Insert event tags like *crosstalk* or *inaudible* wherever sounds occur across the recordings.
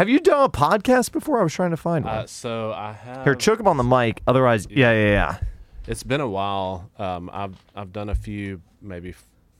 Have you done a podcast before? I was trying to find one. Uh, so I have. Here, choke him on the mic. Otherwise, yeah, yeah, yeah. It's been a while. Um, I've I've done a few maybe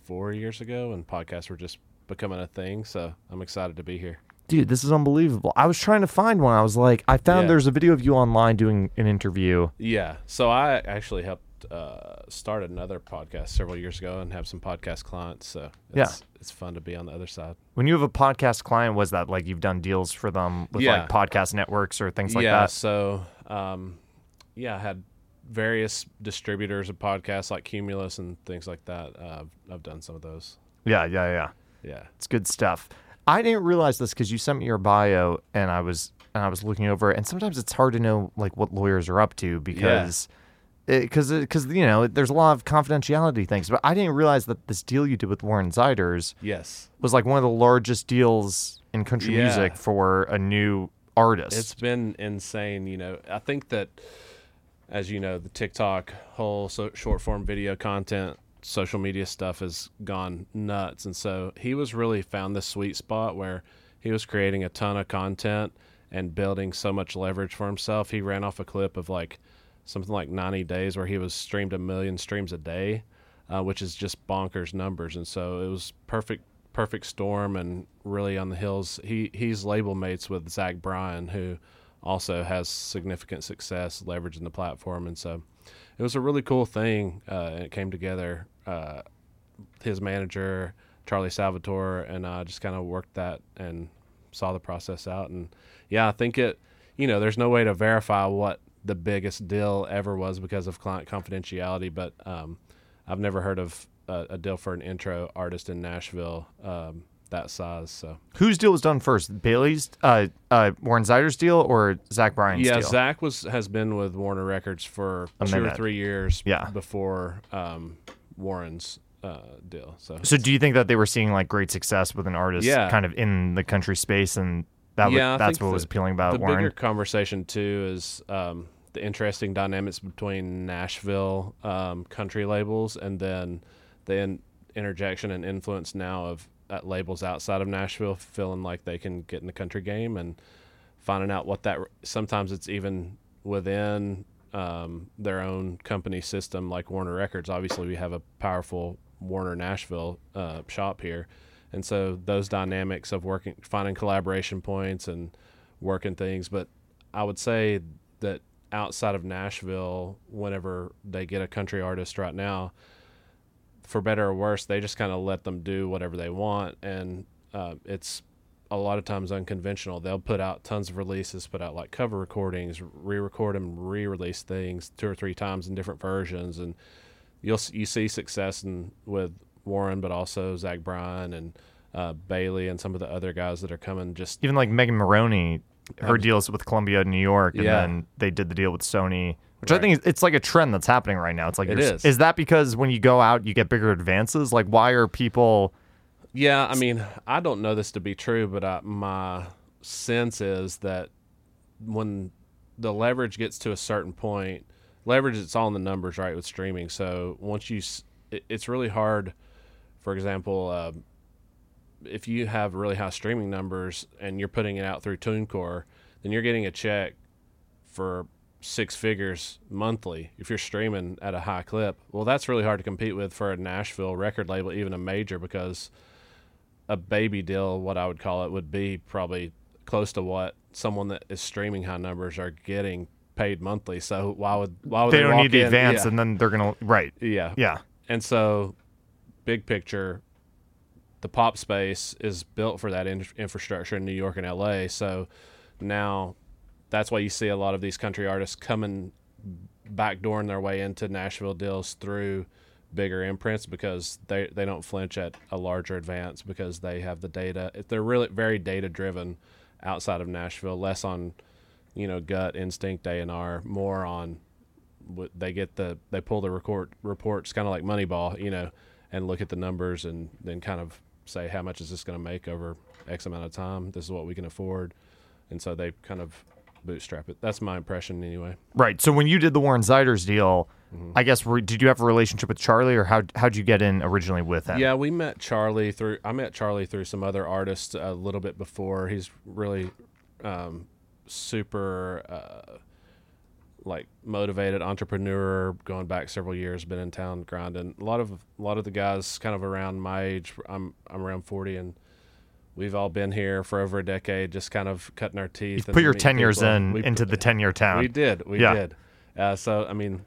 four years ago, and podcasts were just becoming a thing. So I'm excited to be here. Dude, this is unbelievable. I was trying to find one. I was like, I found Yeah. there's a video of you online doing an interview. Yeah. So I actually helped uh, start another podcast several years ago and have some podcast clients. So Yeah. it's, it's fun to be on the other side. When you have a podcast client, was that like you've done deals for them with Yeah. like podcast networks or things like yeah. that? Yeah. So um, yeah, I had various distributors of podcasts like Cumulus and things like that. Uh, I've, I've done some of those. Yeah, yeah, yeah. Yeah. It's good stuff. I didn't realize this because you sent me your bio and I was and I was looking over it. And sometimes it's hard to know like what lawyers are up to because because because you know there's a lot of confidentiality things. But I didn't realize that this deal you did with Warren Zeiders Yes. was like one of the largest deals in country Yeah. music for a new artist. It's been insane. You know, I think that, as you know, the TikTok whole so short form video content, social media stuff has gone nuts. And so he was really found this sweet spot where he was creating a ton of content and building so much leverage for himself. He ran off a clip of like something like 90 days where he was streamed a million streams a day, uh, which is just bonkers numbers. And so it was perfect, perfect storm and really on the hills. He he's label mates with Zach Bryan, who also has significant success leveraging the platform. And so it was a really cool thing. Uh, and it came together. Uh, his manager, Charlie Salvatore, and I just kind of worked that and saw the process out. And yeah, I think it, you know, there's no way to verify what the biggest deal ever was because of client confidentiality, but um, I've never heard of a, a deal for an intro artist in Nashville um, that size. So Whose deal was done first? Bailey's, uh, uh, Warren Zeiders deal or Zach Bryan's yeah, deal? Zach was has been with Warner Records for A two or three years Yeah. before um, Warren's uh, deal. So So do you think that they were seeing like great success with an artist Yeah. kind of in the country space and that Yeah, was, that's what was appealing about Warner. the Warren? bigger conversation too is um, the interesting dynamics between Nashville um, country labels and then the in- interjection and influence now of uh, labels outside of Nashville feeling like they can get in the country game and finding out what that sometimes it's even within um, their own company system like Warner Records. Obviously, we have a powerful Warner Nashville uh, shop here, and so those dynamics of working, finding collaboration points and working things. But I would say that outside of Nashville, whenever they get a country artist right now, for better or worse, they just kind of let them do whatever they want, and uh, it's a lot of times unconventional. They'll put out tons of releases, put out like cover recordings, re-record them, re-release things two or three times in different versions, and you'll you see success in with Warren, but also Zach Bryan and uh, Bailey and some of the other guys that are coming. Just Even like Megan Moroney, her Abs- deals with Columbia New York, and Yeah. then they did the deal with Sony, which I think is, it's like a trend that's happening right now. It's like It is. Is that because when you go out, you get bigger advances? Like, why are people? Yeah, I mean, I don't know this to be true, but I, my sense is that when the leverage gets to a certain point, leverage it's all in the numbers, right, with streaming. So once you, it, it's really hard. For example, uh, if you have really high streaming numbers and you're putting it out through TuneCore, then you're getting a check for six figures monthly if you're streaming at a high clip. Well, that's really hard to compete with for a Nashville record label, even a major, because a baby deal, what I would call it, would be probably close to what someone that is streaming high numbers are getting paid monthly. So why would why would They they, don't need the advance, Yeah. and then they're gonna right. yeah, Yeah, and so, big picture, the pop space is built for that in- infrastructure in New York and LA. So now that's why you see a lot of these country artists coming backdooring their way into Nashville deals through bigger imprints because they, they don't flinch at a larger advance because they have the data. They're really very data driven outside of Nashville, less on, you know, gut instinct A and R, more on what they get the they pull the record reports kind of like Moneyball, you know, and look at the numbers and then kind of say how much is this going to make over X amount of time. This is what we can afford, and so they kind of bootstrap it. That's my impression anyway. right. So when you did the Warren Zeiders deal, Mm-hmm. I guess did you have a relationship with Charlie, or how how'd you get in originally with him? Yeah, we met Charlie through. I met Charlie through some other artists a little bit before. He's really um, super uh, like motivated entrepreneur going back several years been in town grinding. A lot of a lot of the guys kind of around my age i'm i'm around 40 and we've all been here for over a decade just kind of cutting our teeth you put your 10 years in we into the 10 year town. We did we yeah. did. Uh, so i mean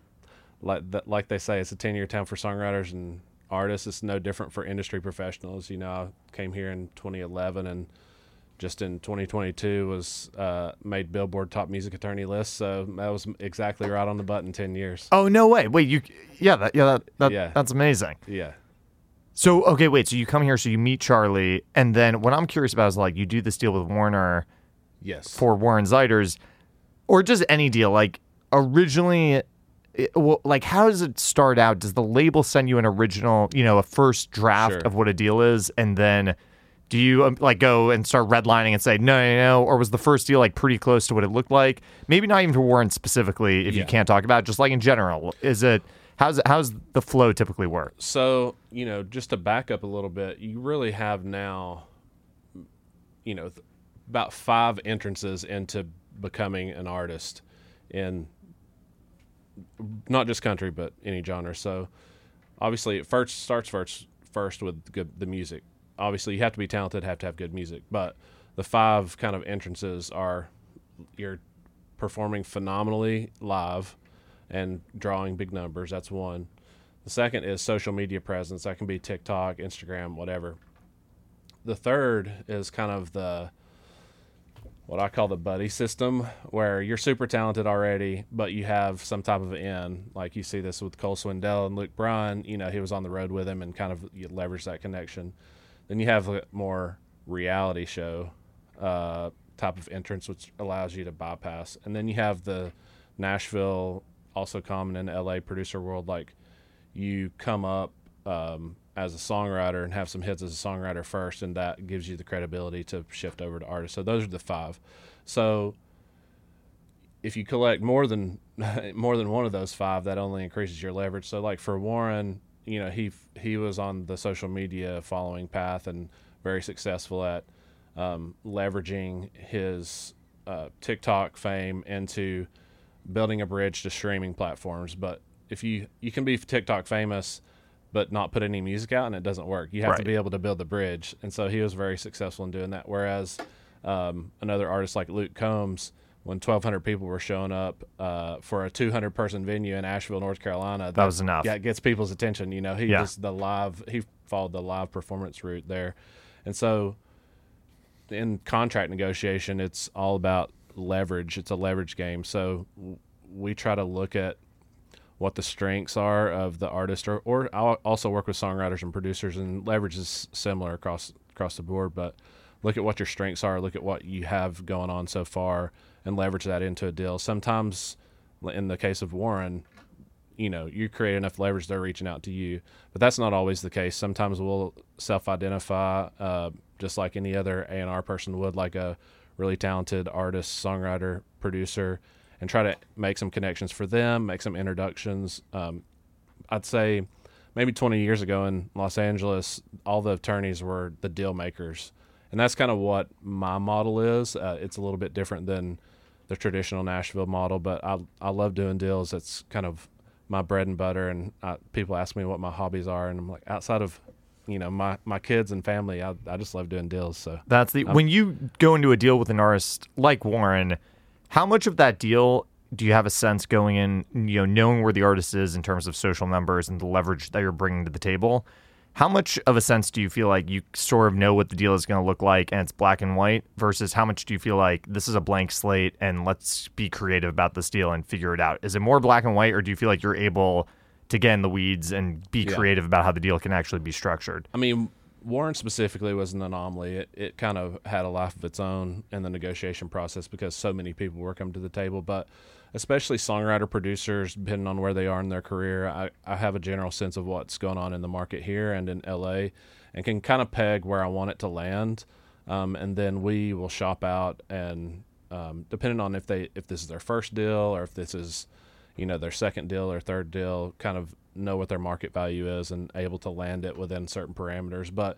like the, like they say it's a 10 year town for songwriters and artists. It's no different for industry professionals. You know i came here in 2011 and just in 2022 was uh, made Billboard top music attorney list. So that was exactly right on the button. 10 years. Oh no way! Wait, you? Yeah, that, yeah, that, that, yeah. That's amazing. Yeah. So okay, wait. So you come here, so you meet Charlie, and then what I'm curious about is like you do this deal with Warner. Yes. For Warren Zeiders, or just any deal. Like originally, it, well, like how does it start out? Does the label send you an original, you know, a first draft sure. of what a deal is, and then do you um, like go and start redlining and say no, no, no, or was the first deal like pretty close to what it looked like? Maybe not even for Warren specifically, if yeah. you can't talk about, it, just like in general. Is it how's how's the flow typically work? So you know, just to back up a little bit, you really have now, you know, th- about five entrances into becoming an artist in not just country but any genre. So obviously, it first starts first first with the music obviously you have to be talented, have to have good music. But the five kind of entrances are you're performing phenomenally live and drawing big numbers. That's one. The second is social media presence. That can be TikTok, Instagram, whatever. The third is kind of the what I call the buddy system, where you're super talented already, but you have some type of in. Like you see this with Cole Swindell and Luke Bryan. You know, he was on the road with him and kind of leverage that connection. Then you have a more reality show uh, type of entrance, which allows you to bypass. And then you have the Nashville, also common in LA producer world, like you come up um, as a songwriter and have some hits as a songwriter first, and that gives you the credibility to shift over to artist. So those are the five. So if you collect more than *laughs* more than one of those five, that only increases your leverage. So like for Warren, you know he he was on the social media following path and very successful at um, leveraging his uh, TikTok fame into building a bridge to streaming platforms. But if you you can be TikTok famous but not put any music out and it doesn't work. You have right. to be able to build the bridge. And so he was very successful in doing that. Whereas um, another artist like Luke Combs when 1,200 people were showing up uh, for a 200 person venue in Asheville, North Carolina. That, that was enough. Yeah, gets people's attention. You know, he yeah. just the live. He followed the live performance route there, and so in contract negotiation, it's all about leverage. It's a leverage game. So we try to look at what the strengths are of the artist, or, or I also work with songwriters and producers, and leverage is similar across across the board. But look at what your strengths are. Look at what you have going on so far and leverage that into a deal. Sometimes, in the case of Warren, you know, you create enough leverage, they're reaching out to you. But that's not always the case. Sometimes we'll self-identify, uh, just like any other A and R person would, like a really talented artist, songwriter, producer, and try to make some connections for them, make some introductions. Um, I'd say maybe 20 years ago in Los Angeles, all the attorneys were the deal makers, and that's kind of what my model is. Uh, it's a little bit different than the traditional Nashville model, but I I love doing deals. That's kind of my bread and butter. And I, people ask me what my hobbies are, and I'm like, outside of you know my my kids and family, I I just love doing deals. So that's the when you go into a deal with an artist like Warren, how much of that deal do you have a sense going in, you know, knowing where the artist is in terms of social numbers and the leverage that you're bringing to the table? How much of a sense do you feel like you sort of know what the deal is going to look like and it's black and white versus how much do you feel like this is a blank slate and let's be creative about this deal and figure it out? Is it more black and white or do you feel like you're able to get in the weeds and be yeah. creative about how the deal can actually be structured? I mean, Warren specifically was an anomaly. It, it kind of had a life of its own in the negotiation process because so many people were coming to the table. But especially songwriter producers, depending on where they are in their career, I, I have a general sense of what's going on in the market here and in LA and can kind of peg where I want it to land. Um, and then we will shop out and um, depending on if they if this is their first deal or if this is you know their second deal or third deal kind of know what their market value is and able to land it within certain parameters but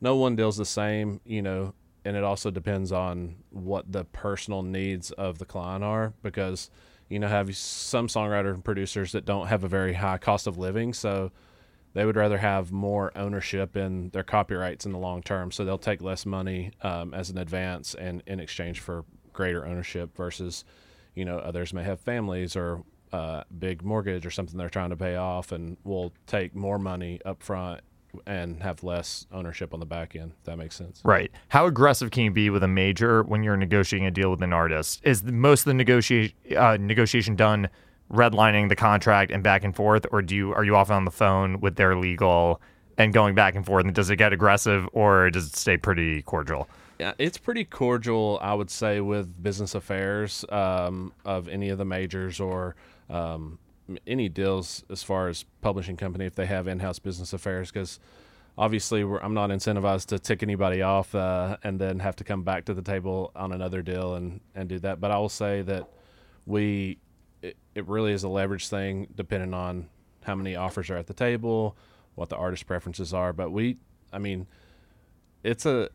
no one deal's the same you know and it also depends on what the personal needs of the client are because you know have some songwriters and producers that don't have a very high cost of living so they would rather have more ownership in their copyrights in the long term. So they'll take less money um, as an advance and in exchange for greater ownership versus you know others may have families or uh, big mortgage or something they're trying to pay off and will take more money up front and have less ownership on the back end. If that makes sense. Right. How aggressive can you be with a major when you're negotiating a deal with an artist? Is most of the negotiation uh, negotiation done redlining the contract and back and forth, or do you are you often on the phone with their legal and going back and forth? And does it get aggressive, or does it stay pretty cordial? Yeah, it's pretty cordial, I would say, with business affairs um, of any of the majors or um, any deals as far as publishing company if they have in-house business affairs because obviously I'm not incentivized to tick anybody off uh, and then have to come back to the table on another deal and, and do that. But I will say that we it, it really is a leverage thing depending on how many offers are at the table, what the artist preferences are. But we, I mean, it's a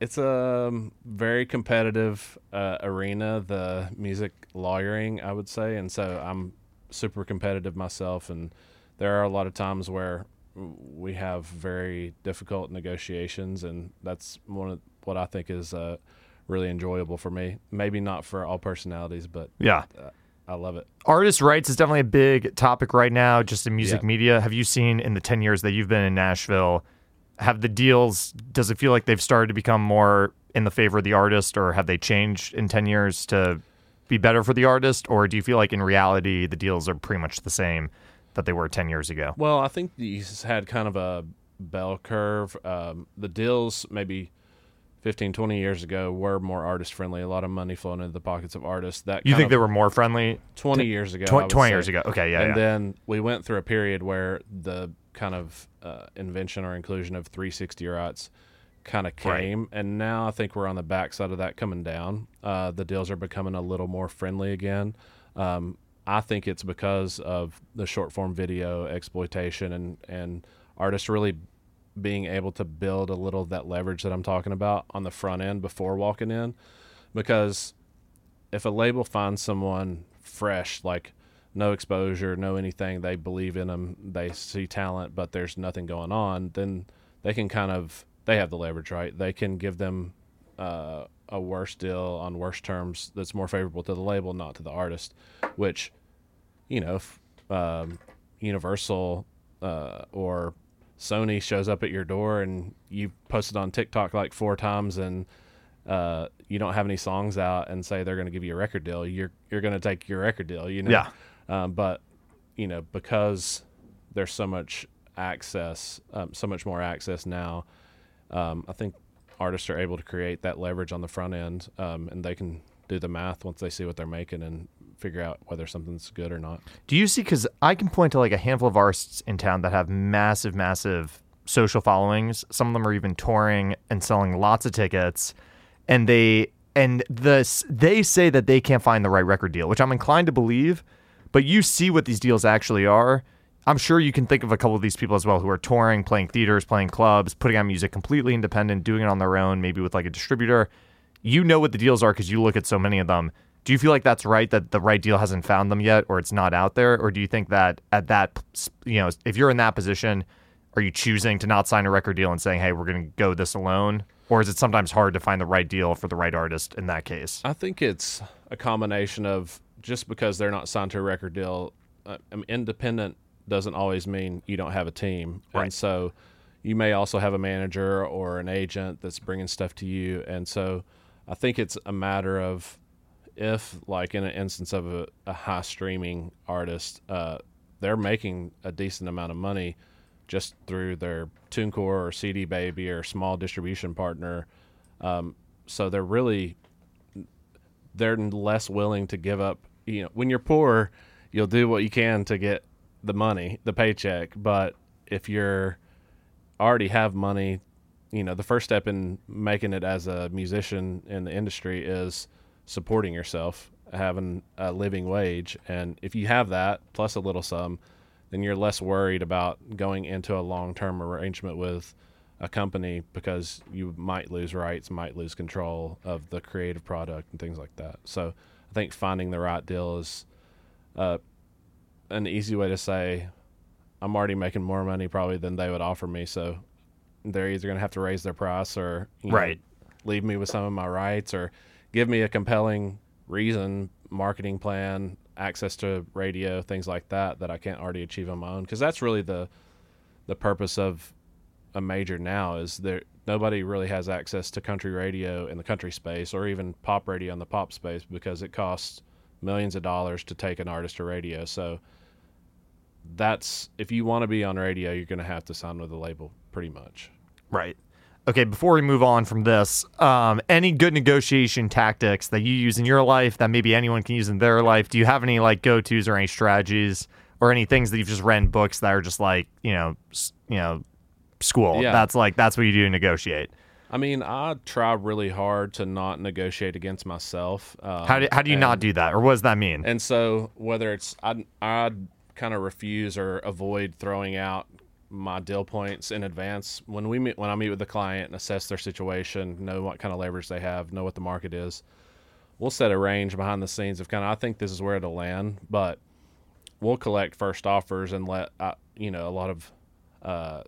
it's a um, very competitive uh, arena, the music lawyering, I would say, and so I'm super competitive myself, and there are a lot of times where we have very difficult negotiations, and that's one of what I think is uh, really enjoyable for me. Maybe not for all personalities, but yeah. Uh, I love it. Artist rights is definitely a big topic right now, just in music yeah. media. Have you seen in the 10 years that you've been in Nashville, have the deals, does it feel like they've started to become more in the favor of the artist, or have they changed in 10 years to be better for the artist, or do you feel like in reality the deals are pretty much the same that they were 10 years ago? Well, I think these had kind of a bell curve. Um, the deals maybe 15, 20 years ago were more artist friendly. A lot of money flowing into the pockets of artists. That you think they were more friendly 20 years ago? 20, 20 years ago. Okay, yeah. And yeah. then we went through a period where the kind of uh, invention or inclusion of 360 rights – kind of came, right. and now I think we're on the backside of that coming down. Uh, the deals are becoming a little more friendly again. Um, I think it's because of the short form video exploitation and and artists really being able to build a little of that leverage that I'm talking about on the front end before walking in, because if a label finds someone fresh like no exposure, no anything, they believe in them, they see talent, but there's nothing going on, then they can kind of they have the leverage, right? They can give them uh, a worse deal on worse terms that's more favorable to the label, not to the artist. Which, you know, if, um, Universal uh, or Sony shows up at your door and you posted on TikTok like four times and uh, you don't have any songs out and say they're going to give you a record deal, you're you're going to take your record deal, you know. Yeah. Um, but you know because there's so much access, um, so much more access now um, I think artists are able to create that leverage on the front end, um, and they can do the math once they see what they're making and figure out whether something's good or not. Do you see? Because I can point to like a handful of artists in town that have massive, massive social followings. Some of them are even touring and selling lots of tickets, and they and the they say that they can't find the right record deal, which I'm inclined to believe. But you see what these deals actually are, I'm sure you can think of a couple of these people as well who are touring, playing theaters, playing clubs, putting out music completely independent, doing it on their own, maybe with like a distributor. You know what the deals are because you look at so many of them. Do you feel like that's right that the right deal hasn't found them yet or it's not out there or do you think that at that you know if you're in that position are you choosing to not sign a record deal and saying hey we're going to go this alone or is it sometimes hard to find the right deal for the right artist in that case? I think it's a combination of just because they're not signed to a record deal, uh, I'm independent doesn't always mean you don't have a team. Right. And so you may also have a manager or an agent that's bringing stuff to you. And so I think it's a matter of if, like in an instance of a, a high streaming artist, uh, they're making a decent amount of money just through their TuneCore or CD Baby or small distribution partner. Um, so they're really they're less willing to give up. You know, when you're poor, you'll do what you can to get the money, the paycheck. But if you're already have money, you know, the first step in making it as a musician in the industry is supporting yourself, having a living wage. And if you have that plus a little sum, then you're less worried about going into a long term arrangement with a company because you might lose rights, might lose control of the creative product and things like that. So I think finding the right deal is uh, an easy way to say I'm already making more money probably than they would offer me. So they're either going to have to raise their price or you know, Right. leave me with some of my rights or give me a compelling reason, marketing plan, access to radio, things like that that I can't already achieve on my own. Because that's really the the purpose of a major now is there nobody really has access to country radio in the country space or even pop radio in the pop space because it costs millions of dollars to take an artist to radio. So that's if you want to be on radio, you're going to have to sign with a label pretty much. Right. Okay, before we move on from this, um, any good negotiation tactics that you use in your life that maybe anyone can use in their life? Do you have any like go tos or any strategies or any things that you've just read in books that are just like you know, you know, school? Yeah. That's like that's what you do to negotiate. I mean, I try really hard to not negotiate against myself. Um, How do how do you and- not do that, or what does that mean? And so whether it's I I kind of refuse or avoid throwing out my deal points in advance when we meet when I meet with the client and assess their situation, know what kind of leverage they have, know what the market is. We'll set a range behind the scenes of kind of I think this is where it'll land, but we'll collect first offers and let uh, you know a lot of uh,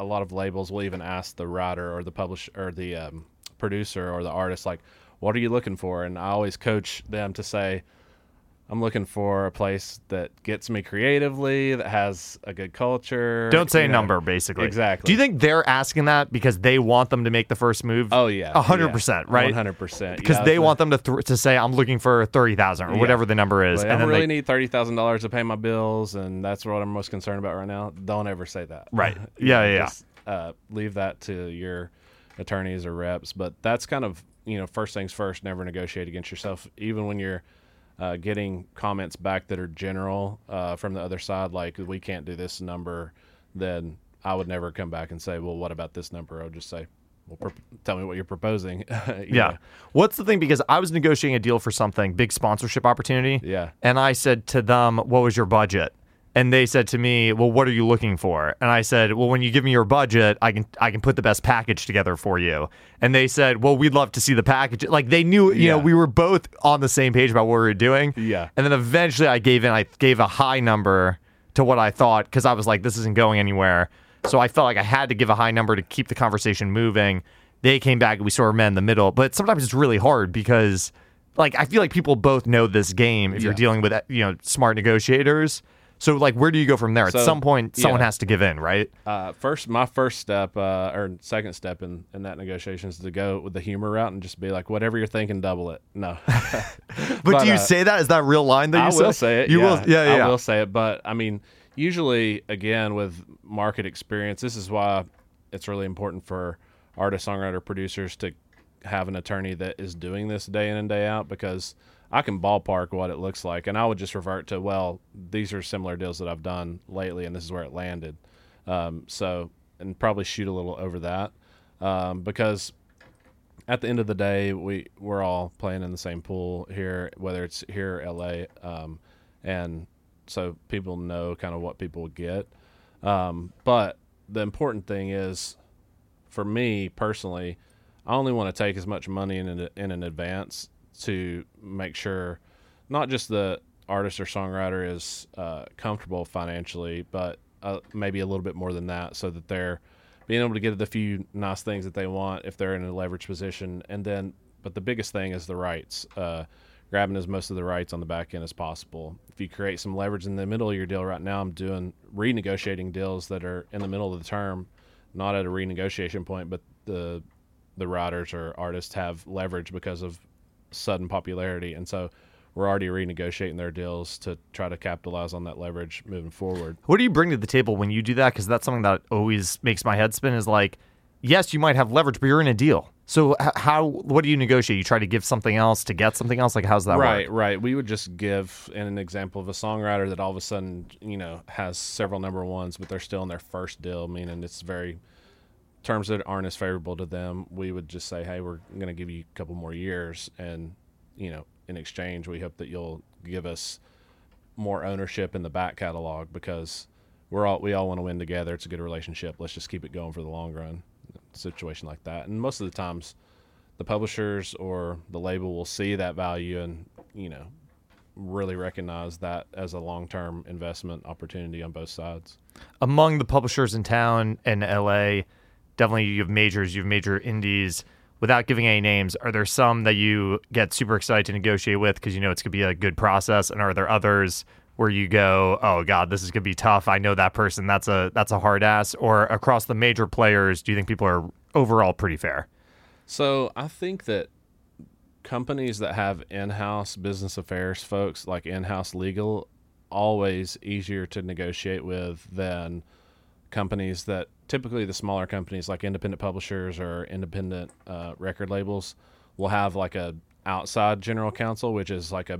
a lot of labels will even ask the writer or the publisher or the um, producer or the artist like what are you looking for and i always coach them to say i'm looking for a place that gets me creatively that has a good culture Don't say you know. number, basically. Exactly. Do you think they're asking that because they want them to make the first move? oh yeah A hundred percent, right? 100% because Yeah, they the- want them to th- to say I'm looking for thirty thousand or Yeah. whatever the number is, and I really they, need thirty thousand dollars to pay my bills, and that's what I'm most concerned about right now. Don't ever say that. Right. *laughs* Yeah, yeah, yeah. just, uh, leave that to your attorneys or reps. But that's kind of you know first things first. Never negotiate against yourself, even when you're uh, getting comments back that are general uh, from the other side, like we can't do this number. Then I would never come back and say, well, what about this number? I would just say, well, pro- tell me what you're proposing. *laughs* You yeah. know? What's the thing? Because I was negotiating a deal for something big sponsorship opportunity, Yeah. and I said to them, "What was your budget?" And they said to me, "Well, what are you looking for?" And I said, "Well, when you give me your budget, I can I can put the best package together for you." And they said, "Well, we'd love to see the package." Like they knew, you know, we were both on the same page about what we were doing. Yeah. And then eventually, I gave in. I gave a high number to what I thought because I was like, "This isn't going anywhere." So I felt like I had to give a high number to keep the conversation moving. They came back and we sort of met in the middle. But sometimes it's really hard because, like, I feel like people both know this game if you're dealing with you know smart negotiators. So like, where do you go from there? At So, some point, someone yeah. has to give in, right? Uh, first, my first step uh, or second step in, in that negotiation is to go with the humor route and just be like, whatever you're thinking, double it. No, *laughs* *laughs* But, But, do you uh, say that? Is that a real line that you I say? will say it. You yeah. will. Yeah, yeah. I will say it. But I mean, usually, again, with market experience, this is why it's really important for artist, songwriter, producers to have an attorney that is doing this day in and day out because I can ballpark what it looks like, and I would just revert to, well, these are similar deals that I've done lately, and this is where it landed. Um, so, and probably shoot a little over that um, because at the end of the day, we we're all playing in the same pool here, whether it's here or LA, um, and so people know kind of what people get. Um, but the important thing is, for me personally, I only want to take as much money in an, in an advance to make sure not just the artist or songwriter is uh, comfortable financially, but uh, maybe a little bit more than that, so that they're being able to get the few nice things that they want if they're in a leverage position, and then, but the biggest thing is the rights. Uh, grabbing as most of the rights on the back end as possible. If you create some leverage in the middle of your deal, right now I'm doing renegotiating deals that are in the middle of the term, not at a renegotiation point, but the the writers or artists have leverage because of sudden popularity, and so we're already renegotiating their deals to try to capitalize on that leverage moving forward. What do you bring to the table when you do that? Because that's something that always makes my head spin. Is like, yes, you might have leverage, but you're in a deal. So h- how? What do you negotiate? You try to give something else to get something else. Like, how's that right, work? right. We would just give in an example of a songwriter that all of a sudden, you know, has several number ones, but they're still in their first deal, meaning it's very terms that aren't as favorable to them. We would just say, hey, we're going to give you a couple more years, and you know, in exchange, we hope that you'll give us more ownership in the back catalog because we're all we all want to win together. It's a good relationship. Let's just keep it going for the long run. situation like that. And most of the times, the publishers or the label will see that value and you know really recognize that as a long term investment opportunity on both sides. Among the publishers in town in LA, definitely you have majors, you have major indies. Without giving any names, are there some that you get super excited to negotiate with because you know it's going to be a good process, and are there others where you go, "Oh God, this is going to be tough. I know that person. That's a that's a hard ass." Or across the major players, do you think people are overall pretty fair? So I think that companies that have in-house business affairs folks, like in-house legal, always easier to negotiate with than companies that typically the smaller companies like independent publishers or independent uh, record labels will have like a outside general counsel, which is like a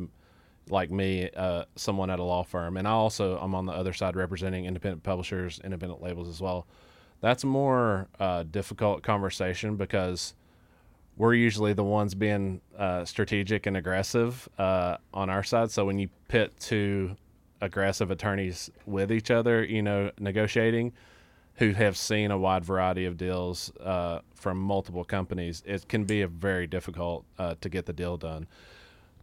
like me, uh, someone at a law firm, and I also I'm on the other side representing independent publishers, independent labels as well. That's a more uh, difficult conversation because we're usually the ones being uh, strategic and aggressive uh, on our side. So when you pit two aggressive attorneys with each other, you know, negotiating, who have seen a wide variety of deals uh, from multiple companies, it can be a very difficult uh, to get the deal done.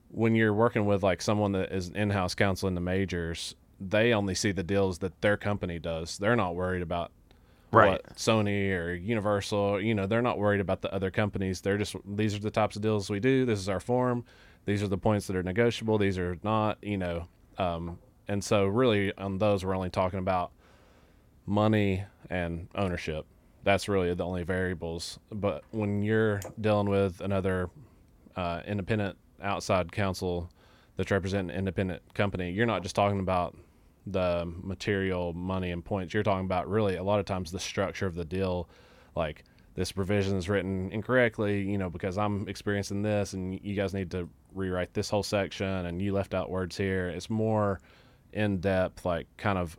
When you're working with like someone that is in-house counsel in the majors, they only see the deals that their company does. They're not worried about Right. what Sony or Universal, you know, they're not worried about the other companies. They're just these are the types of deals we do. This is our form. These are the points that are negotiable. These are not, you know. Um, and so really on those we're only talking about money and ownership. That's really the only variables. But when you're dealing with another uh, independent outside counsel that's representing an independent company, you're not just talking about the material money and points. You're talking about really a lot of times the structure of the deal, like this provision is written incorrectly, you know, because I'm experiencing this and you guys need to rewrite this whole section and you left out words here. It's more in depth, like kind of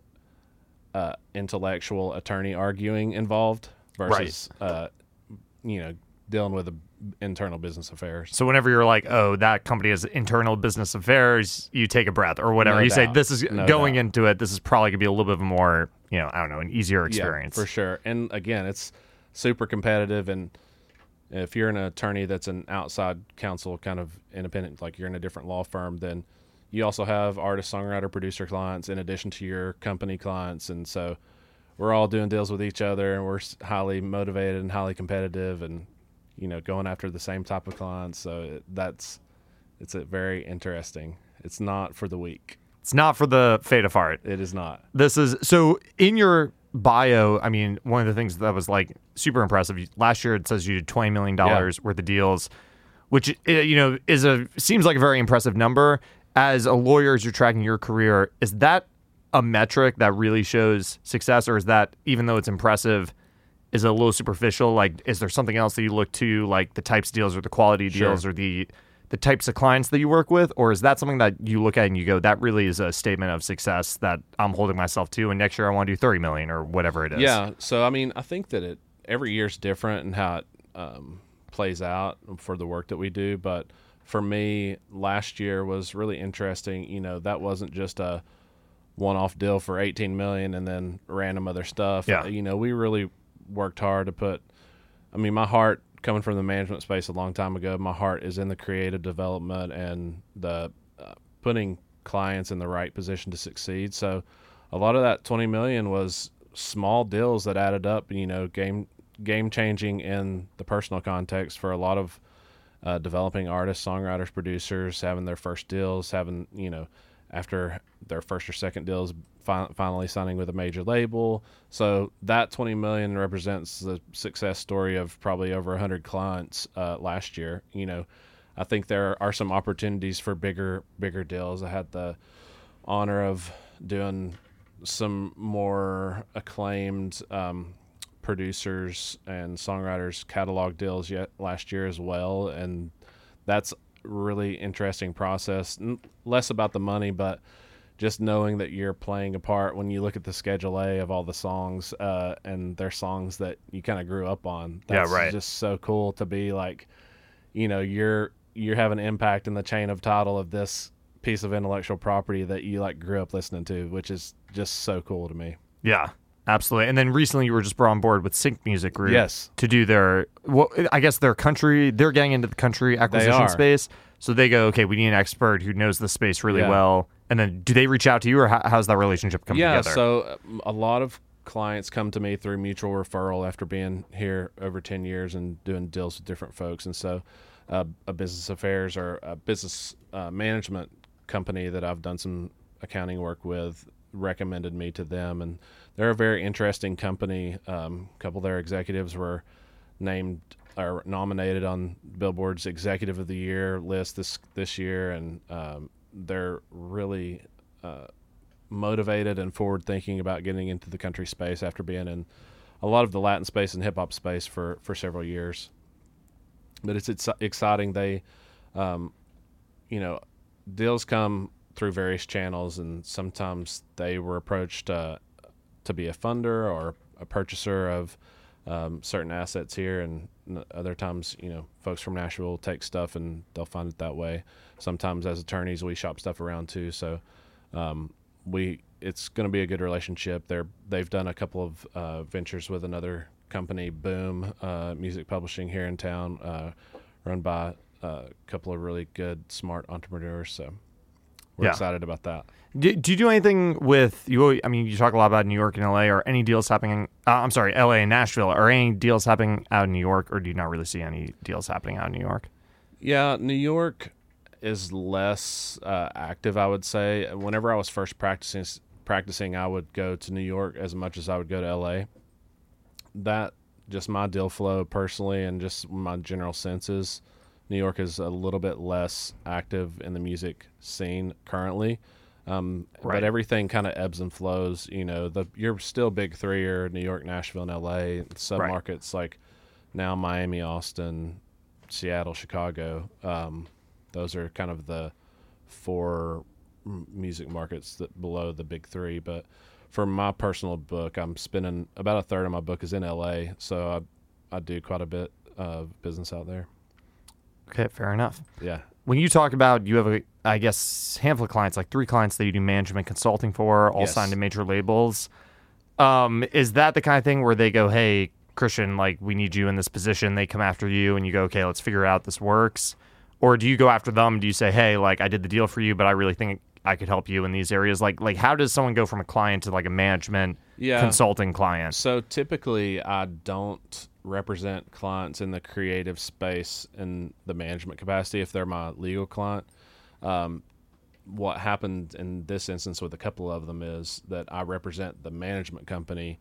uh, intellectual attorney arguing involved versus, uh, you know, dealing with the internal business affairs. So whenever you're like, "Oh, that company has internal business affairs," you take a breath or whatever. No you say, "This is No going doubt. into it. This is probably gonna be a little bit of a more, you know, I don't know, an easier experience." Yeah, for sure. And again, it's super competitive. And if you're an attorney that's an outside counsel, kind of independent, like you're in a different law firm, then you also have artist, songwriter, producer clients in addition to your company clients. And so we're all doing deals with each other and we're highly motivated and highly competitive and, you know, going after the same type of clients. So it, that's, it's a very interesting. It's not for the weak. It's not for the faint of heart. It is not. This is so in your bio. I mean, one of the things that was like super impressive. Last year, it says you did twenty million dollars worth of deals, which uh, you know is a seems like a very impressive number. As a lawyer, as you're tracking your career, is that a metric that really shows success, or is that even though it's impressive, is it a little superficial? Like, is there something else that you look to, like the types of deals or the quality Sure. deals or the the types of clients that you work with, or is that something that you look at and you go, that really is a statement of success that I'm holding myself to, and next year I want to do 30 million or whatever it is. Yeah. So I mean, I think that it every year's different and how it um, plays out for the work that we do. But for me, last year was really interesting. You know, that wasn't just a one-off deal for 18 million and then random other stuff. Yeah. You know, we really worked hard to put. I mean, my heart coming from the management space a long time ago, my heart is in the creative development and the uh, putting clients in the right position to succeed. So a lot of that 20 million was small deals that added up, you know, game game changing in the personal context for a lot of uh, developing artists, songwriters, producers, having their first deals, having, you know, after their first or second deals fi- finally signing with a major label. So that 20 million represents the success story of probably over 100 clients uh, last year. You know, I think there are some opportunities for bigger bigger deals. I had the honor of doing some more acclaimed um, producers and songwriters catalog deals yet last year as well, and that's really interesting process. N- Less about the money, but just knowing that you're playing a part when you look at the schedule A of all the songs uh, and they're songs that you kind of grew up on. Yeah, That's right. Just so cool to be like, you know, you're you're having an impact in the chain of title of this piece of intellectual property that you like grew up listening to, which is just so cool to me. Yeah. Absolutely. And then recently you were just brought on board with Sync Music Group. Yes. To do their, well, I guess their country, they're getting into the country acquisition space. So they go, okay, we need an expert who knows the space really Yeah. well. And then do they reach out to you or how, how's that relationship come together? yeah, together? so um, a lot of clients come to me through mutual referral after being here over 10 years and doing deals with different folks. And so uh, a business affairs or a business uh, management company that I've done some accounting work with recommended me to them. And they're a very interesting company. Um, a couple of their executives were named or nominated on Billboard's Executive of the Year list this this year, and um, they're really uh, motivated and forward thinking about getting into the country space after being in a lot of the Latin space and hip hop space for for several years. But it's it's exciting. They, um, you know, deals come through various channels, and sometimes they were approached uh, to be a funder or a purchaser of um, certain assets here, and other times, you know, folks from Nashville take stuff and they'll find it that way. Sometimes, as attorneys, we shop stuff around too. So, um, we it's going to be a good relationship. They're they've done a couple of uh, ventures with another company, Boom uh, Music Publishing here in town, uh, run by a couple of really good, smart entrepreneurs. So, we're Yeah. excited about that. do, do you do anything with you? I mean, you talk a lot about New York and LA or any deals happening. Uh, I'm sorry, LA and Nashville. Are any deals happening out in New York or do you not really see any deals happening out in New York? Yeah, New York is less uh, active, I would say. Whenever I was first practicing, practicing, I would go to New York as much as I would go to LA. That just my deal flow personally, and just my general senses. New York is a little bit less active in the music scene currently. Um, Right. But everything kind of ebbs and flows. You know, the you're still big three are New York, Nashville, and L.A. Submarkets like now Miami, Austin, Seattle, Chicago. Um, those are kind of the four music markets that below the big three. But for my personal book, I'm spending about a third of my book is in LA, so I I do quite a bit of business out there. Okay, fair enough. Yeah. when you talk about you have a I guess handful of clients, like three clients that you do management consulting for, all Yes. signed to major labels. Um, is that the kind of thing where they go, Hey, Christian, like we need you in this position, they come after you and you go, Okay, let's figure out this works? Or do you go after them? Do you say, Hey, like I did the deal for you, but I really think I could help you in these areas? Like like how does someone go from a client to like a management Yeah. consulting client? So typically, I don't represent clients in the creative space in the management capacity if they're my legal client. Um, what happened in this instance with a couple of them is that I represent the management company,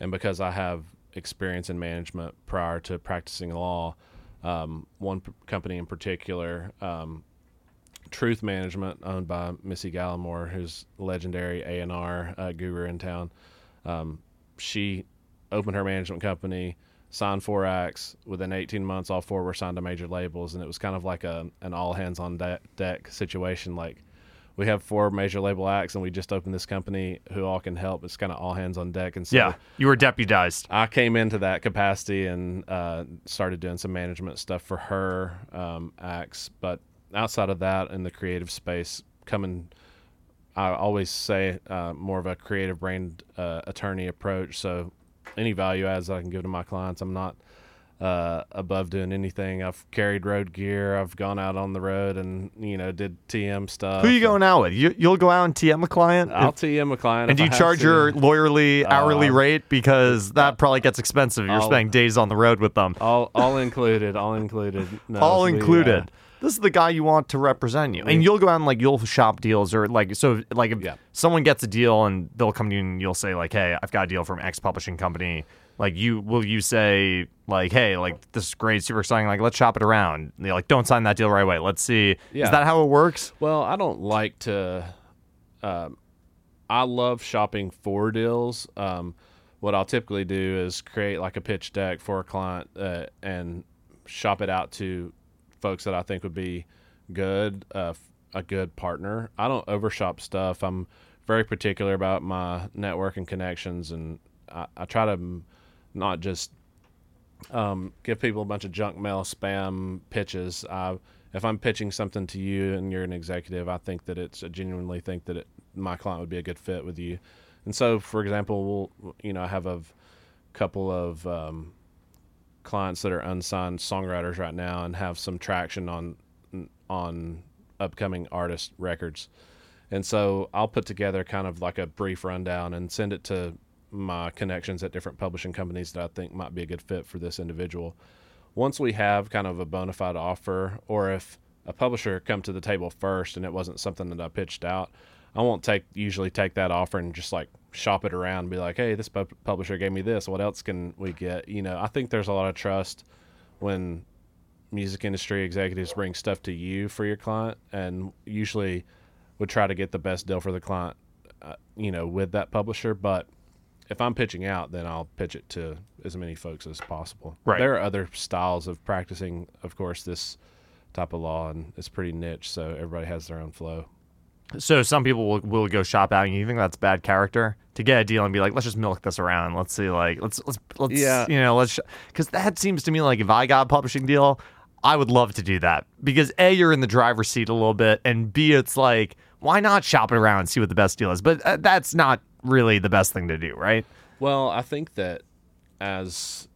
and because I have experience in management prior to practicing law, um, one p- company in particular, um, Truth Management, owned by Missi Gallimore, who's legendary A and R uh, guru in town. Um, she opened her management company, signed four acts. Within 18 months, all four were signed to major labels, and it was kind of like a an all hands on deck, deck situation. Like we have four major label acts, and we just opened this company who all can help. It's kind of all hands on deck, and so yeah. You were deputized. I came into that capacity and uh, started doing some management stuff for her um, acts. But outside of that, in the creative space, coming, I always say uh, more of a creative brain uh, attorney approach. So any value adds that I can give to my clients, I'm not uh, above doing anything. I've carried road gear. I've gone out on the road and you know did TM stuff. Who are you going out with? You, you'll go out and TM a client? I'll TM a client. and do you charge to. your lawyerly hourly Uh, rate because that probably gets expensive. You're I'll- spending days on the road with them. all all included? All included. No, all we, uh, included. This is the guy you want to represent you, and you'll go out and like you'll shop deals or like so like if Yeah. someone gets a deal and they'll come to you and you'll say like, hey, I've got a deal from X publishing company. Like you will you say like, hey, like this is great, super exciting. Like let's shop it around. And they're like, don't sign that deal right away. Let's see. Is that how it works? Well, I don't like to. Um, I love shopping for deals. Um, what I'll typically do is create like a pitch deck for a client uh, and shop it out to folks that I think would be good, uh, a good partner. I don't overshop stuff. I'm very particular about my network and connections, and I, I try to not just um, give people a bunch of junk mail spam pitches. I, if I'm pitching something to you and you're an executive, I think that it's I genuinely think that it, my client would be a good fit with you. And so, for example, we'll you know I have a couple of um, clients that are unsigned songwriters right now and have some traction on on upcoming artist records. And so I'll put together kind of like a brief rundown and send it to my connections at different publishing companies that I think might be a good fit for this individual. Once we have kind of a bona fide offer, or if a publisher come to the table first and it wasn't something that I pitched out, I won't take usually take that offer and just like shop it around and be like, hey, this pu- publisher gave me this. What else can we get? You know, I think there's a lot of trust when music industry executives bring stuff to you for your client, and usually would try to get the best deal for the client, uh, you know, with that publisher. But if I'm pitching out, then I'll pitch it to as many folks as possible. Right. There are other styles of practicing, of course, this type of law, and it's pretty niche, so everybody has their own flow. So some people will, will go shop out, and you think that's bad character to get a deal and be like, let's just milk this around. Let's see, like, let's let's let's, Yeah. you know, let's because that seems to me like if I got a publishing deal, I would love to do that because a you're in the driver's seat a little bit, and b it's like why not shop it around and see what the best deal is? But uh, that's not really the best thing to do, right? Well, I think that as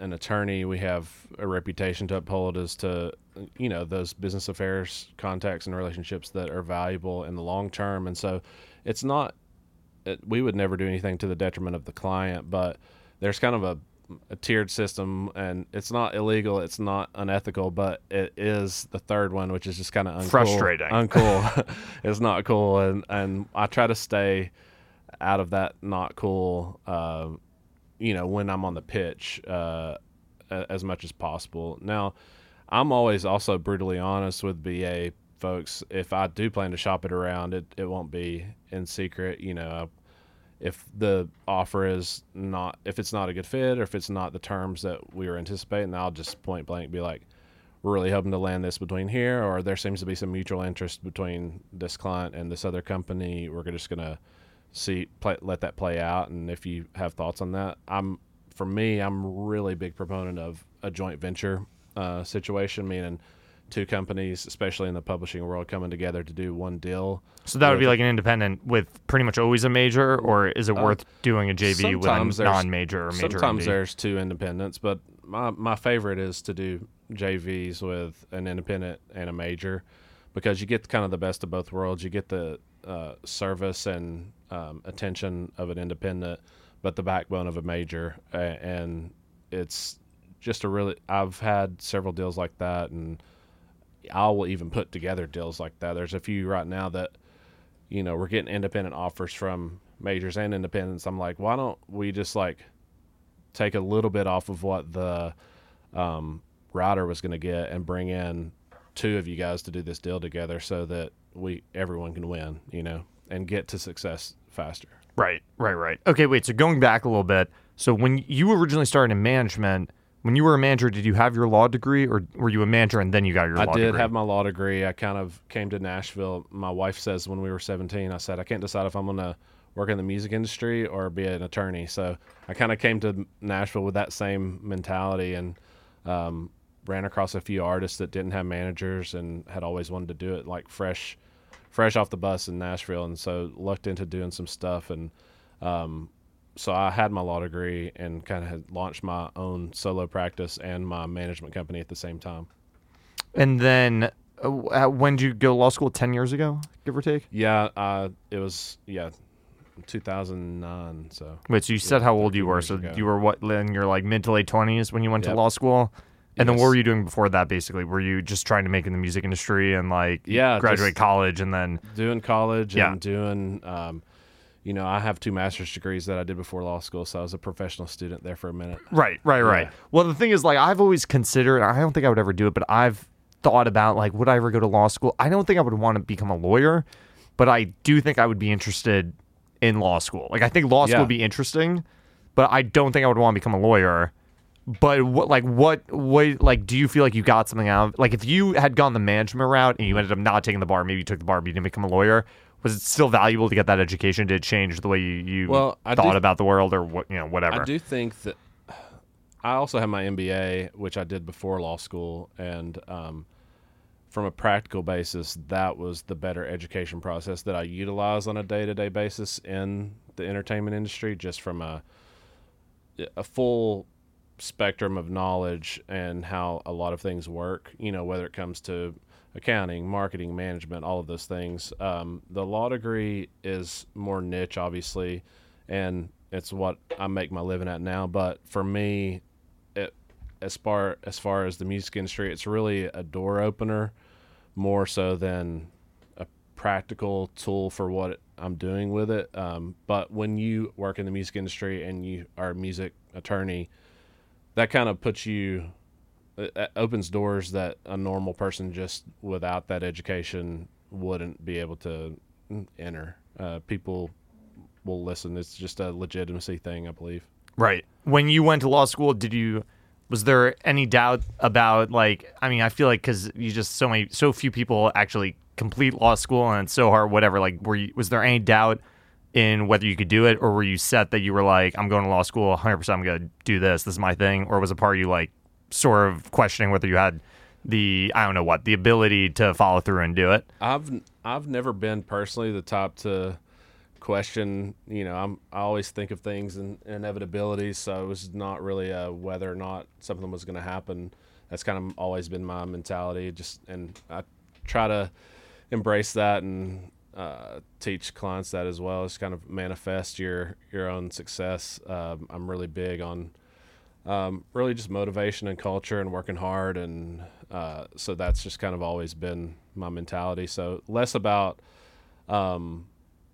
an attorney, we have a reputation to uphold as to, you know, those business affairs contacts and relationships that are valuable in the long term. And so it's not, it, we would never do anything to the detriment of the client, but there's kind of a, a tiered system and it's not illegal, it's not unethical, but it is the third one, which is just kind of uncool. Frustrating. Uncool. *laughs* *laughs* it's not cool. And, and I try to stay out of that not cool, uh, you know, when I'm on the pitch uh, as much as possible. Now, I'm always also brutally honest with BA folks. If I do plan to shop it around, it, it won't be in secret. You know, if the offer is not, if it's not a good fit or if it's not the terms that we were anticipating, I'll just point blank be like, we're really hoping to land this between here, or there seems to be some mutual interest between this client and this other company. We're just going to see play, let that play out and if you have thoughts on that i'm for me i'm really big proponent of a joint venture uh, situation meaning two companies especially in the publishing world coming together to do one deal So that would be like an independent with pretty much always a major, or is it worth doing a JV with Uh, a non-major or major? sometimes MD? there's two independents but my, my favorite is to do jvs with an independent and a major because you get kind of the best of both worlds you get the uh, service and um, attention of an independent but the backbone of a major and it's just a really i've had several deals like that and i will even put together deals like that there's a few right now that you know we're getting independent offers from majors and independents i'm like why don't we just like take a little bit off of what the um, router was going to get and bring in two of you guys to do this deal together so that we everyone can win you know and get to success faster Right, right, right. Okay, wait. So going back a little bit. So when you originally started in management, when you were a manager, did you have your law degree, or were you a manager and then you got your I did degree? have my law degree. I kind of came to Nashville. My wife says when we were 17, I said, I can't decide if I'm going to work in the music industry or be an attorney. So I kind of came to Nashville with that same mentality and um, ran across a few artists that didn't have managers and had always wanted to do it like fresh, fresh off the bus in Nashville. And so looked into doing some stuff. And um, so I had my law degree and kind of had launched my own solo practice and my management company at the same time. And then uh, when did you go to law school? Ten years ago, give or take. Yeah, uh, it was yeah, 2009. So Wait, so you said how old you were? So ago. you were what in your like mid to late twenties when you went to law school, and then what were you doing before that? Basically, were you just trying to make in the music industry and like Yeah, graduate college and then doing college Yeah. and doing, um, you know, I have two master's degrees that I did before law school, so I was a professional student there for a minute. Right, right, right. Yeah. Well, the thing is, like, I've always considered. I don't think I would ever do it, but I've thought about like, would I ever go to law school? I don't think I would want to become a lawyer, but I do think I would be interested in law school. Like, I think law school Yeah. would be interesting, but I don't think I would want to become a lawyer. But what, like, what, what, like, do you feel like you got something out? of Like, if you had gone the management route and you ended up not taking the bar, maybe you took the bar, but you didn't become a lawyer. Was it still valuable to get that education? Did it change the way you, you Well, I thought do- about the world, or what, you know, whatever? I do think that I also have my MBA, which I did before law school, and um, from a practical basis, that was the better education process that I utilize on a day to day basis in the entertainment industry just from a a full spectrum of knowledge and how a lot of things work. You know, whether it comes to accounting, marketing, management, all of those things. Um, the law degree is more niche, obviously, and it's what I make my living at now. But for me, it, as far as far as the music industry, it's really a door opener more so than a practical tool for what I'm doing with it. Um, but when you work in the music industry and you are a music attorney, that kind of puts you it opens doors that a normal person just without that education wouldn't be able to mm, enter. Uh, people will listen. It's just a legitimacy thing, I believe. Right. When you went to law school, did you was there any doubt about like I mean, I feel like cuz you just so many so few people actually complete law school and it's so hard whatever like were you, was there any doubt in whether you could do it or were you set that you were like I'm going to law school 100% I'm going to do this this is my thing or was a part you like sort of questioning whether you had the I don't know what the ability to follow through and do it. I've I've never been personally the top to question. You know, I'm I always think of things and inevitabilities, so it was not really a whether or not something was going to happen. That's kind of always been my mentality. Just and I try to embrace that and uh, teach clients that as well. It's kind of manifest your your own success. Um, I'm really big on um, really just motivation and culture and working hard and uh, so that's just kind of always been my mentality. So less about um,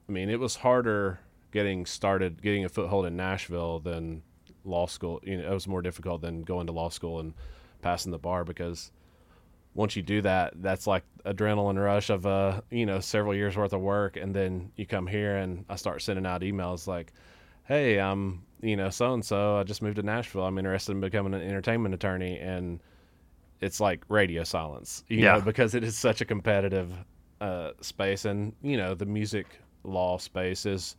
i mean it was harder getting started getting a foothold in nashville than law school. You know it was more difficult than going to law school and passing the bar because once you do that that's like adrenaline rush of uh you know several years worth of work. And then you come here and i start sending out emails like hey i'm you know, so and so, I just moved to Nashville. I'm interested in becoming an entertainment attorney. And it's like radio silence, you yeah. know, because it is such a competitive uh, space. And, you know, the music law space is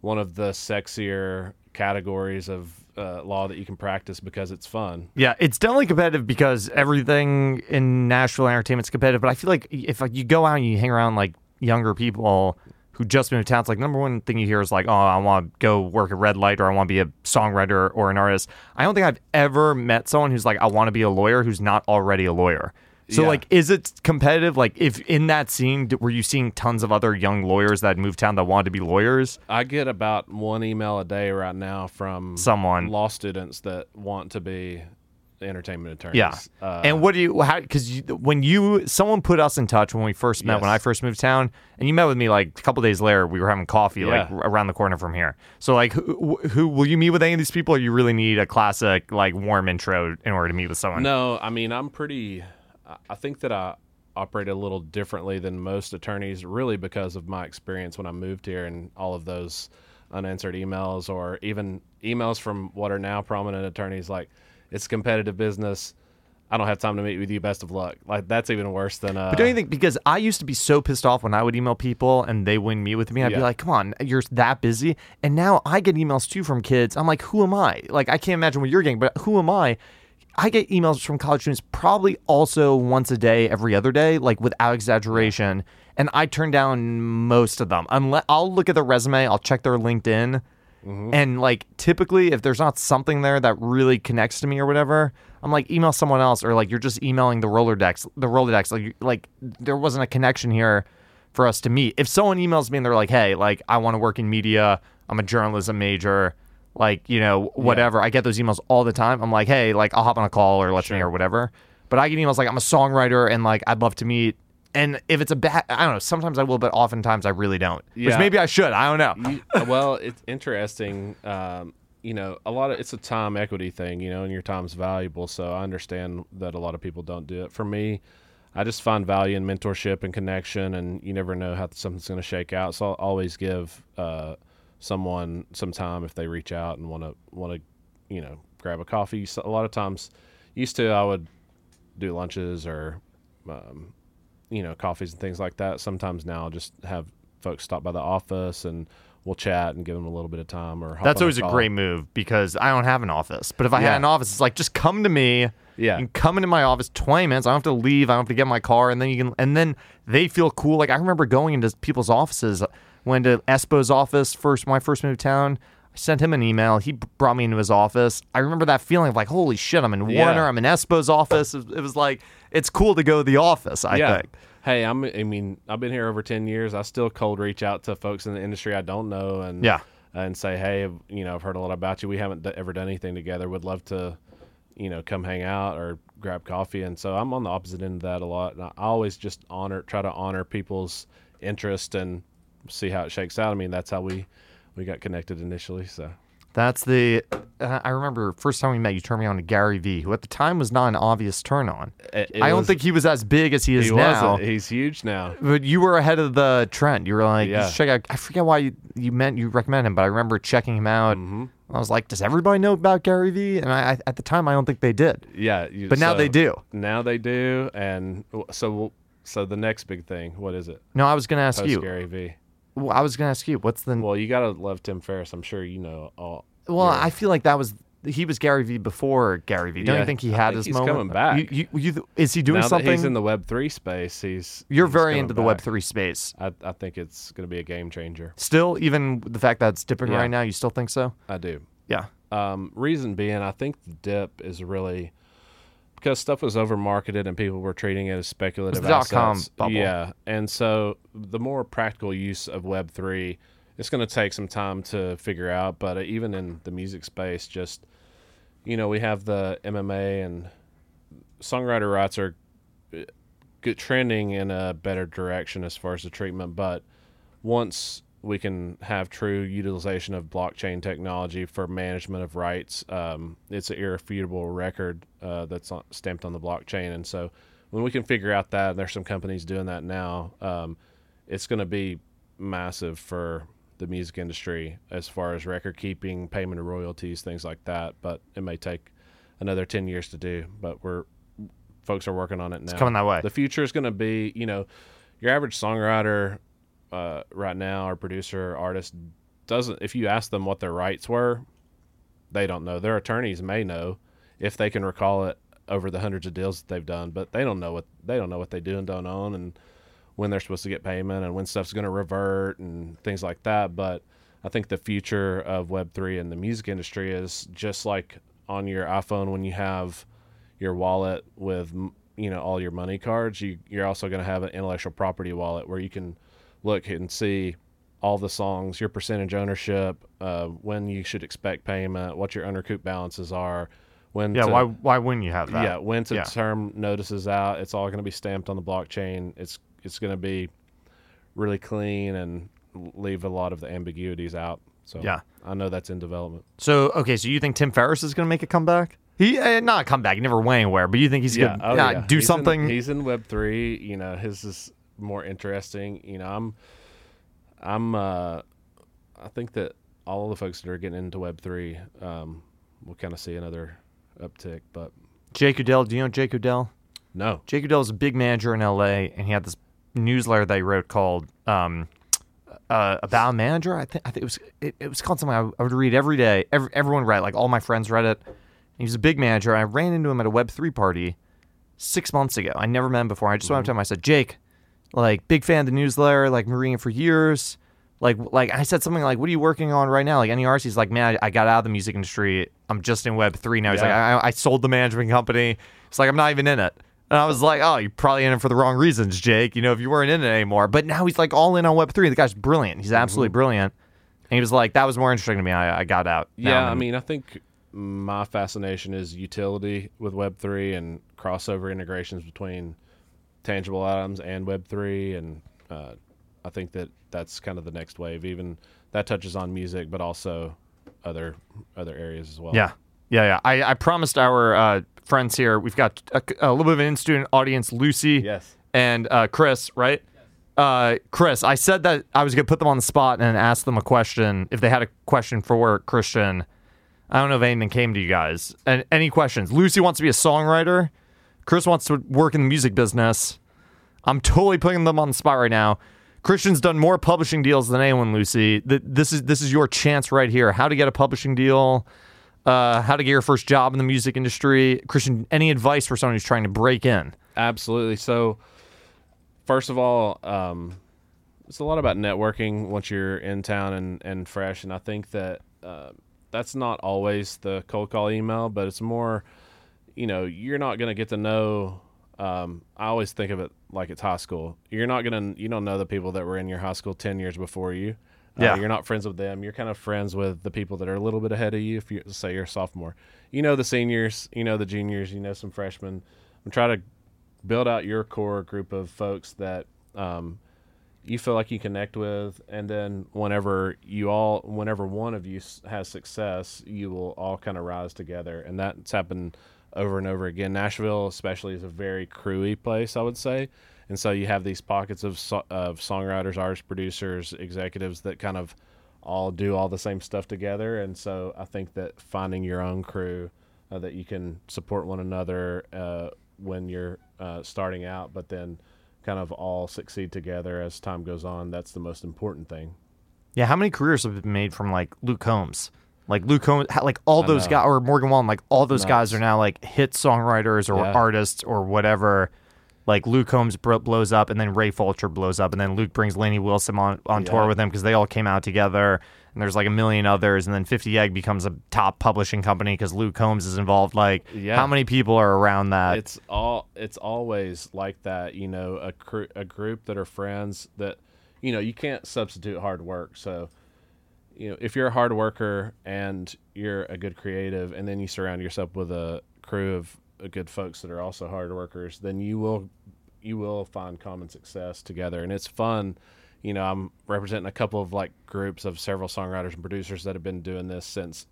one of the sexier categories of uh, law that you can practice because it's fun. Yeah, it's definitely competitive because everything in Nashville entertainment is competitive. But I feel like if like, you go out and you hang around like younger people who just moved to town, it's like number one thing you hear is like, oh, I want to go work at Red Light or I want to be a songwriter or an artist. I don't think I've ever met someone who's like, I want to be a lawyer who's not already a lawyer. So yeah. like, is it competitive? Like, if in that scene, were you seeing tons of other young lawyers that moved town that wanted to be lawyers? I get about one email a day right now from someone law students that want to be entertainment attorneys. Yeah. Uh, and what do you how because you, when you someone put us in touch when we first met yes. when I first moved to town and you met with me like a couple days later we were having coffee yeah. like around the corner from here. So like who, who will you meet with any of these people or you really need a classic like warm intro in order to meet with someone? No, I mean I'm pretty. I think that I operate a little differently than most attorneys really because of my experience when I moved here and all of those unanswered emails or even emails from what are now prominent attorneys like it's competitive business. I don't have time to meet with you. Best of luck. Like that's even worse than. Uh, but don't you think because I used to be so pissed off when I would email people and they wouldn't meet with me, I'd yeah. be like, "Come on, you're that busy." And now I get emails too from kids. I'm like, "Who am I?" Like I can't imagine what you're getting, but who am I? I get emails from college students probably also once a day, every other day, like without exaggeration. And I turn down most of them. Unless I'll look at their resume, I'll check their LinkedIn Mm-hmm. And like typically, if there's not something there that really connects to me or whatever, I'm like email someone else or like you're just emailing the Rolodex. The Rolodex, like like there wasn't a connection here for us to meet. If someone emails me and they're like, hey, like I want to work in media, I'm a journalism major, like you know whatever. Yeah. I get those emails all the time. I'm like, hey, like I'll hop on a call or let sure. me or whatever. But I get emails like I'm a songwriter and like I'd love to meet and if it's a bad, I don't know. Sometimes I will, but oftentimes I really don't. Yeah. Which maybe I should. I don't know. You, uh, well, it's interesting. Um, you know, a lot of it's a time equity thing. You know, and your time's valuable. So I understand that a lot of people don't do it. For me, I just find value in mentorship and connection, and you never know how something's going to shake out. So I'll always give uh, someone some time if they reach out and want to want to, you know, grab a coffee. So a lot of times, used to I would do lunches or um, you know coffees and things like that. Sometimes now I'll just have folks stop by the office and we'll chat and give them a little bit of time. Or that's always a, a, great move because I don't have an office. But if I yeah. had an office, it's like just come to me. Yeah. Can come into my office 20 minutes. I don't have to leave. I don't have to get my car. And then you can, and then they feel cool. Like I remember going into people's offices, went to Espo's office first, I first move to town. I sent him an email. He brought me into his office. I remember that feeling of like, holy shit, I'm in Yeah. Warner. I'm in Espo's office. It, was like, it's cool to go to the office, I yeah. think. Hey, I'm. I mean, I've been here over ten years. I still cold reach out to folks in the industry I don't know, and Yeah. and say, hey, you know, I've heard a lot about you. We haven't d- ever done anything together. Would love to, you know, come hang out or grab coffee. And so I'm on the opposite end of that a lot. And I always just honor, try to honor people's interest and see how it shakes out. I mean, that's how we we got connected initially. So That's the. Uh, I remember first time we met, you turned me on to Gary Vee, who at the time was not an obvious turn on. It- it I don't was- think he was as big as he is he now. wasn't. He's huge now. But you were ahead of the trend. You were like, Yeah. check out. I forget why you, you meant you recommend him, but I remember checking him out. Mm-hmm. I was like, does everybody know about Gary Vee? And I, I at the time, I don't think they did. Yeah, you, But now so they do. Now they do, and so so the next big thing, what is it? No, I was going to ask Post you. Gary Vee. Well, I was going to ask you. What's the? Well, you gotta love Tim Ferriss. I'm sure you know all. Well, I feel like that was he was Gary Vee before Gary Vee. Don't Yeah, you think he had think his he's moment? coming back. You, you, you, is he doing now something? he's in the Web three space, he's You're he's very into the back. Web three space. I, I think it's gonna be a game changer. Still, even the fact that it's dipping Yeah. right now, you still think so? I do. Yeah. Um, reason being, I think the dip is really because stuff was over marketed and people were treating it as speculative the dot-com assets. bubble. Yeah, and so the more practical use of Web three, it's going to take some time to figure out. But uh, even in the music space, just you know, we have the MMA and songwriter rights are uh, good trending in a better direction as far as the treatment, but once we can have true utilization of blockchain technology for management of rights, um, it's an irrefutable record uh, that's on, stamped on the blockchain. And so when we can figure out that, and there's some companies doing that now, um, it's going to be massive for the music industry as far as record keeping, payment of royalties, things like that. But it may take another 10 years to do, but we're folks are working on it now. It's coming that way. The future is going to be, you know, your average songwriter uh, right now our producer artist doesn't. If you ask them what their rights were, they don't know. Their attorneys may know if they can recall it over the hundreds of deals that they've done, but they don't know what they don't know what they do and don't own and when they're supposed to get payment and when stuff's going to revert and things like that. But I think the future of Web three in the music industry is just like on your iPhone when you have your wallet with you know all your money cards. You you're also going to have an intellectual property wallet where you can look and see all the songs, your percentage ownership, uh, when you should expect payment, what your unrecouped balances are, when Yeah. to, Why? Why wouldn't you have that? yeah, when to Yeah. term notices out. It's all going to be stamped on the blockchain. It's it's going to be really clean and leave a lot of the ambiguities out. So Yeah. I know that's in development. So okay, so you think Tim Ferriss is going to make a comeback? He uh, not a comeback. He never went anywhere. But you think he's yeah, going oh, to yeah. do He's in- something? he's in Web three. You know, his is more interesting. You know, I'm, I'm, uh, I think that all the folks that are getting into Web three, um, will kind of see another uptick. But Jake Udell. Do you know Jake Udell? no, Jake Udell is a big manager in LA, and he had this newsletter that he wrote called um, uh, "About a Manager." I think I think it was it, it was called something I, I would read every day. Every, everyone read it. Like all my friends read it. He was a big manager. I ran into him at a Web three party six months ago. I never met him before. I just went up to him. I said, "Jake, like big fan of the newsletter. Like been reading it for years." Like, like I said something like, "What are you working on right now?" Like any artist, he's like, "Man, I, I got out of the music industry. I'm just in Web three now." He's like, I, "I sold the management company." It's like I'm not even in it. And I was like, "Oh, you're probably in it for the wrong reasons, Jake. You know, if you weren't in it anymore." But now he's like all in on Web three. The guy's brilliant. He's mm-hmm. absolutely brilliant. And he was like, "That was more interesting to me. I, I got out." Now Yeah, I mean, I think my fascination is utility with Web three and crossover integrations between tangible items and Web three, and uh, I think that that's kind of the next wave. Even that touches on music, but also other other areas as well. Yeah, yeah, yeah. I, I promised our uh, friends here. We've got a, a little bit of an in-student audience. Lucy, Yes. and uh, Chris, right? Uh, Chris, I said that I was gonna put them on the spot and ask them a question if they had a question for Christian. I don't know if anything came to you guys. And any questions? Lucy wants to be a songwriter. Chris wants to work in the music business. I'm totally putting them on the spot right now. Christian's done more publishing deals than anyone, Lucy. This is this is your chance right here. How to get a publishing deal. uh, how to get your first job in the music industry. Christian, any advice for someone who's trying to break in? Absolutely. So, first of all, um, it's a lot about networking once you're in town and, and fresh. And I think that uh, that's not always the cold call email, but it's more, you know, you're not going to get to know. Um, I always think of it like it's high school. You're not going to, you don't know the people that were in your high school 10 years before you. Uh, Yeah. You're not friends with them. You're kind of friends with the people that are a little bit ahead of you. If you say you're a sophomore, you know the seniors, you know the juniors, you know some freshmen. I'm try to build out your core group of folks that um, you feel like you connect with, and then whenever you all, whenever one of you has success, you will all kind of rise together, and that's happened over and over again. Nashville, especially, is a very crewy place, I would say, and so you have these pockets of of songwriters, artists, producers, executives that kind of all do all the same stuff together, and so I think that finding your own crew uh, that you can support one another uh, when you're uh, starting out, but then kind of all succeed together as time goes on. That's the most important thing. Yeah, how many careers have been made from like Luke Combs? Like Luke Combs, like all those guys, or Morgan Wallen, like all those guys are now like hit songwriters or Yeah. artists or whatever. Like Luke Combs bro- blows up, and then Ray Fulcher blows up, and then Luke brings Lainey Wilson on, on tour with him because they all came out together. And there's like a million others, and then 50 Egg becomes a top publishing company because Luke Combs is involved. Like, Yeah. how many people are around that? it's all it's always like that you know a cr- a group that are friends that you know you can't substitute hard work so you know if you're a hard worker and you're a good creative and then you surround yourself with a crew of uh, good folks that are also hard workers then you will you will find common success together. And it's fun. You know i'm representing a couple of like groups of several songwriters and producers that have been doing this since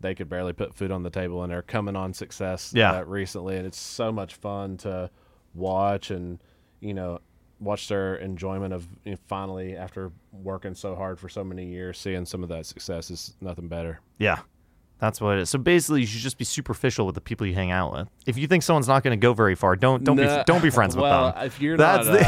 they could barely put food on the table and they're coming on success Yeah. uh, recently. And it's so much fun to watch and you know watch their enjoyment of you know, finally after working so hard for so many years seeing some of that success is nothing better Yeah. That's what it is. So basically, you should just be superficial with the people you hang out with. If you think someone's not going to go very far, don't don't be don't be friends with them. if you're That's not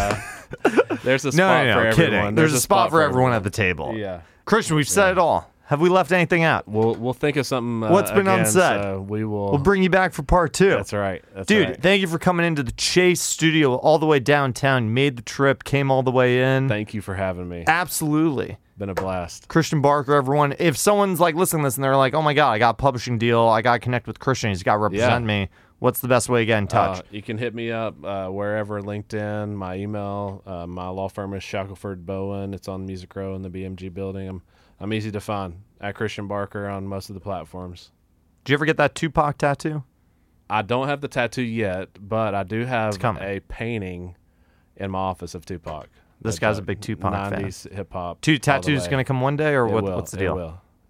the- uh, *laughs* there's a No, spot no, for no, everyone kidding. There's, a spot, for everyone at the table. yeah Christian, we've said it all. Have we left anything out? we'll we'll think of something uh, What's been again, unsaid? so we will We'll bring you back for part two. that's right that's Dude, right. thank you for coming into the Chase studio all the way downtown. You made the trip, came all the way in. thank you for having me Absolutely. been a blast Christian Barker, everyone. If someone's like listening to this and they're like, oh my God, I got a publishing deal. I got to connect with Christian. He's got to represent me. What's the best way to get in touch? Uh, you can hit me up uh, wherever LinkedIn, my email. Uh, my law firm is Shackelford Bowen. It's on Music Row in the BMG building. I'm I'm easy to find at Christian Barker on most of the platforms. Did you ever get that Tupac tattoo? I don't have the tattoo yet, but I do have a painting in my office of Tupac. This guy's a big Tupac fan. 90s hip hop. Two tattoos going to come one day, or what, what's the deal?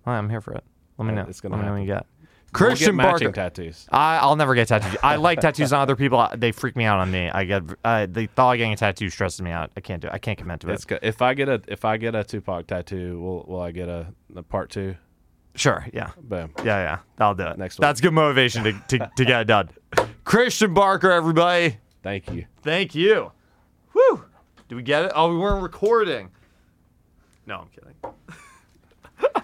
right, I'm here for it. Let me know. it's gonna Let me know what you happen. got. We'll Christian Barker. tattoos. I, I'll never get tattoos. I like tattoos on other people. They freak me out on me. I get uh, the thought of getting a tattoo stresses me out. I can't do it. I can't commit to it. It's good. If I get a if I get a Tupac tattoo, will will I get a, a part two? Sure. Yeah. Boom. Yeah. Yeah. I'll do it. Next week. That's good motivation to, to, to get it done. Christian Barker, everybody. Thank you. Thank you. Woo. Did we get it? Oh, we weren't recording. No, I'm kidding. Uh, I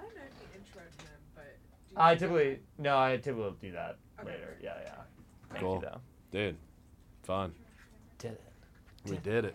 don't know if you introed him, but. do you I typically no. I typically do that Okay. later. Yeah. Yeah. Thank Cool. you though. Dude, fun. Did it. We did it.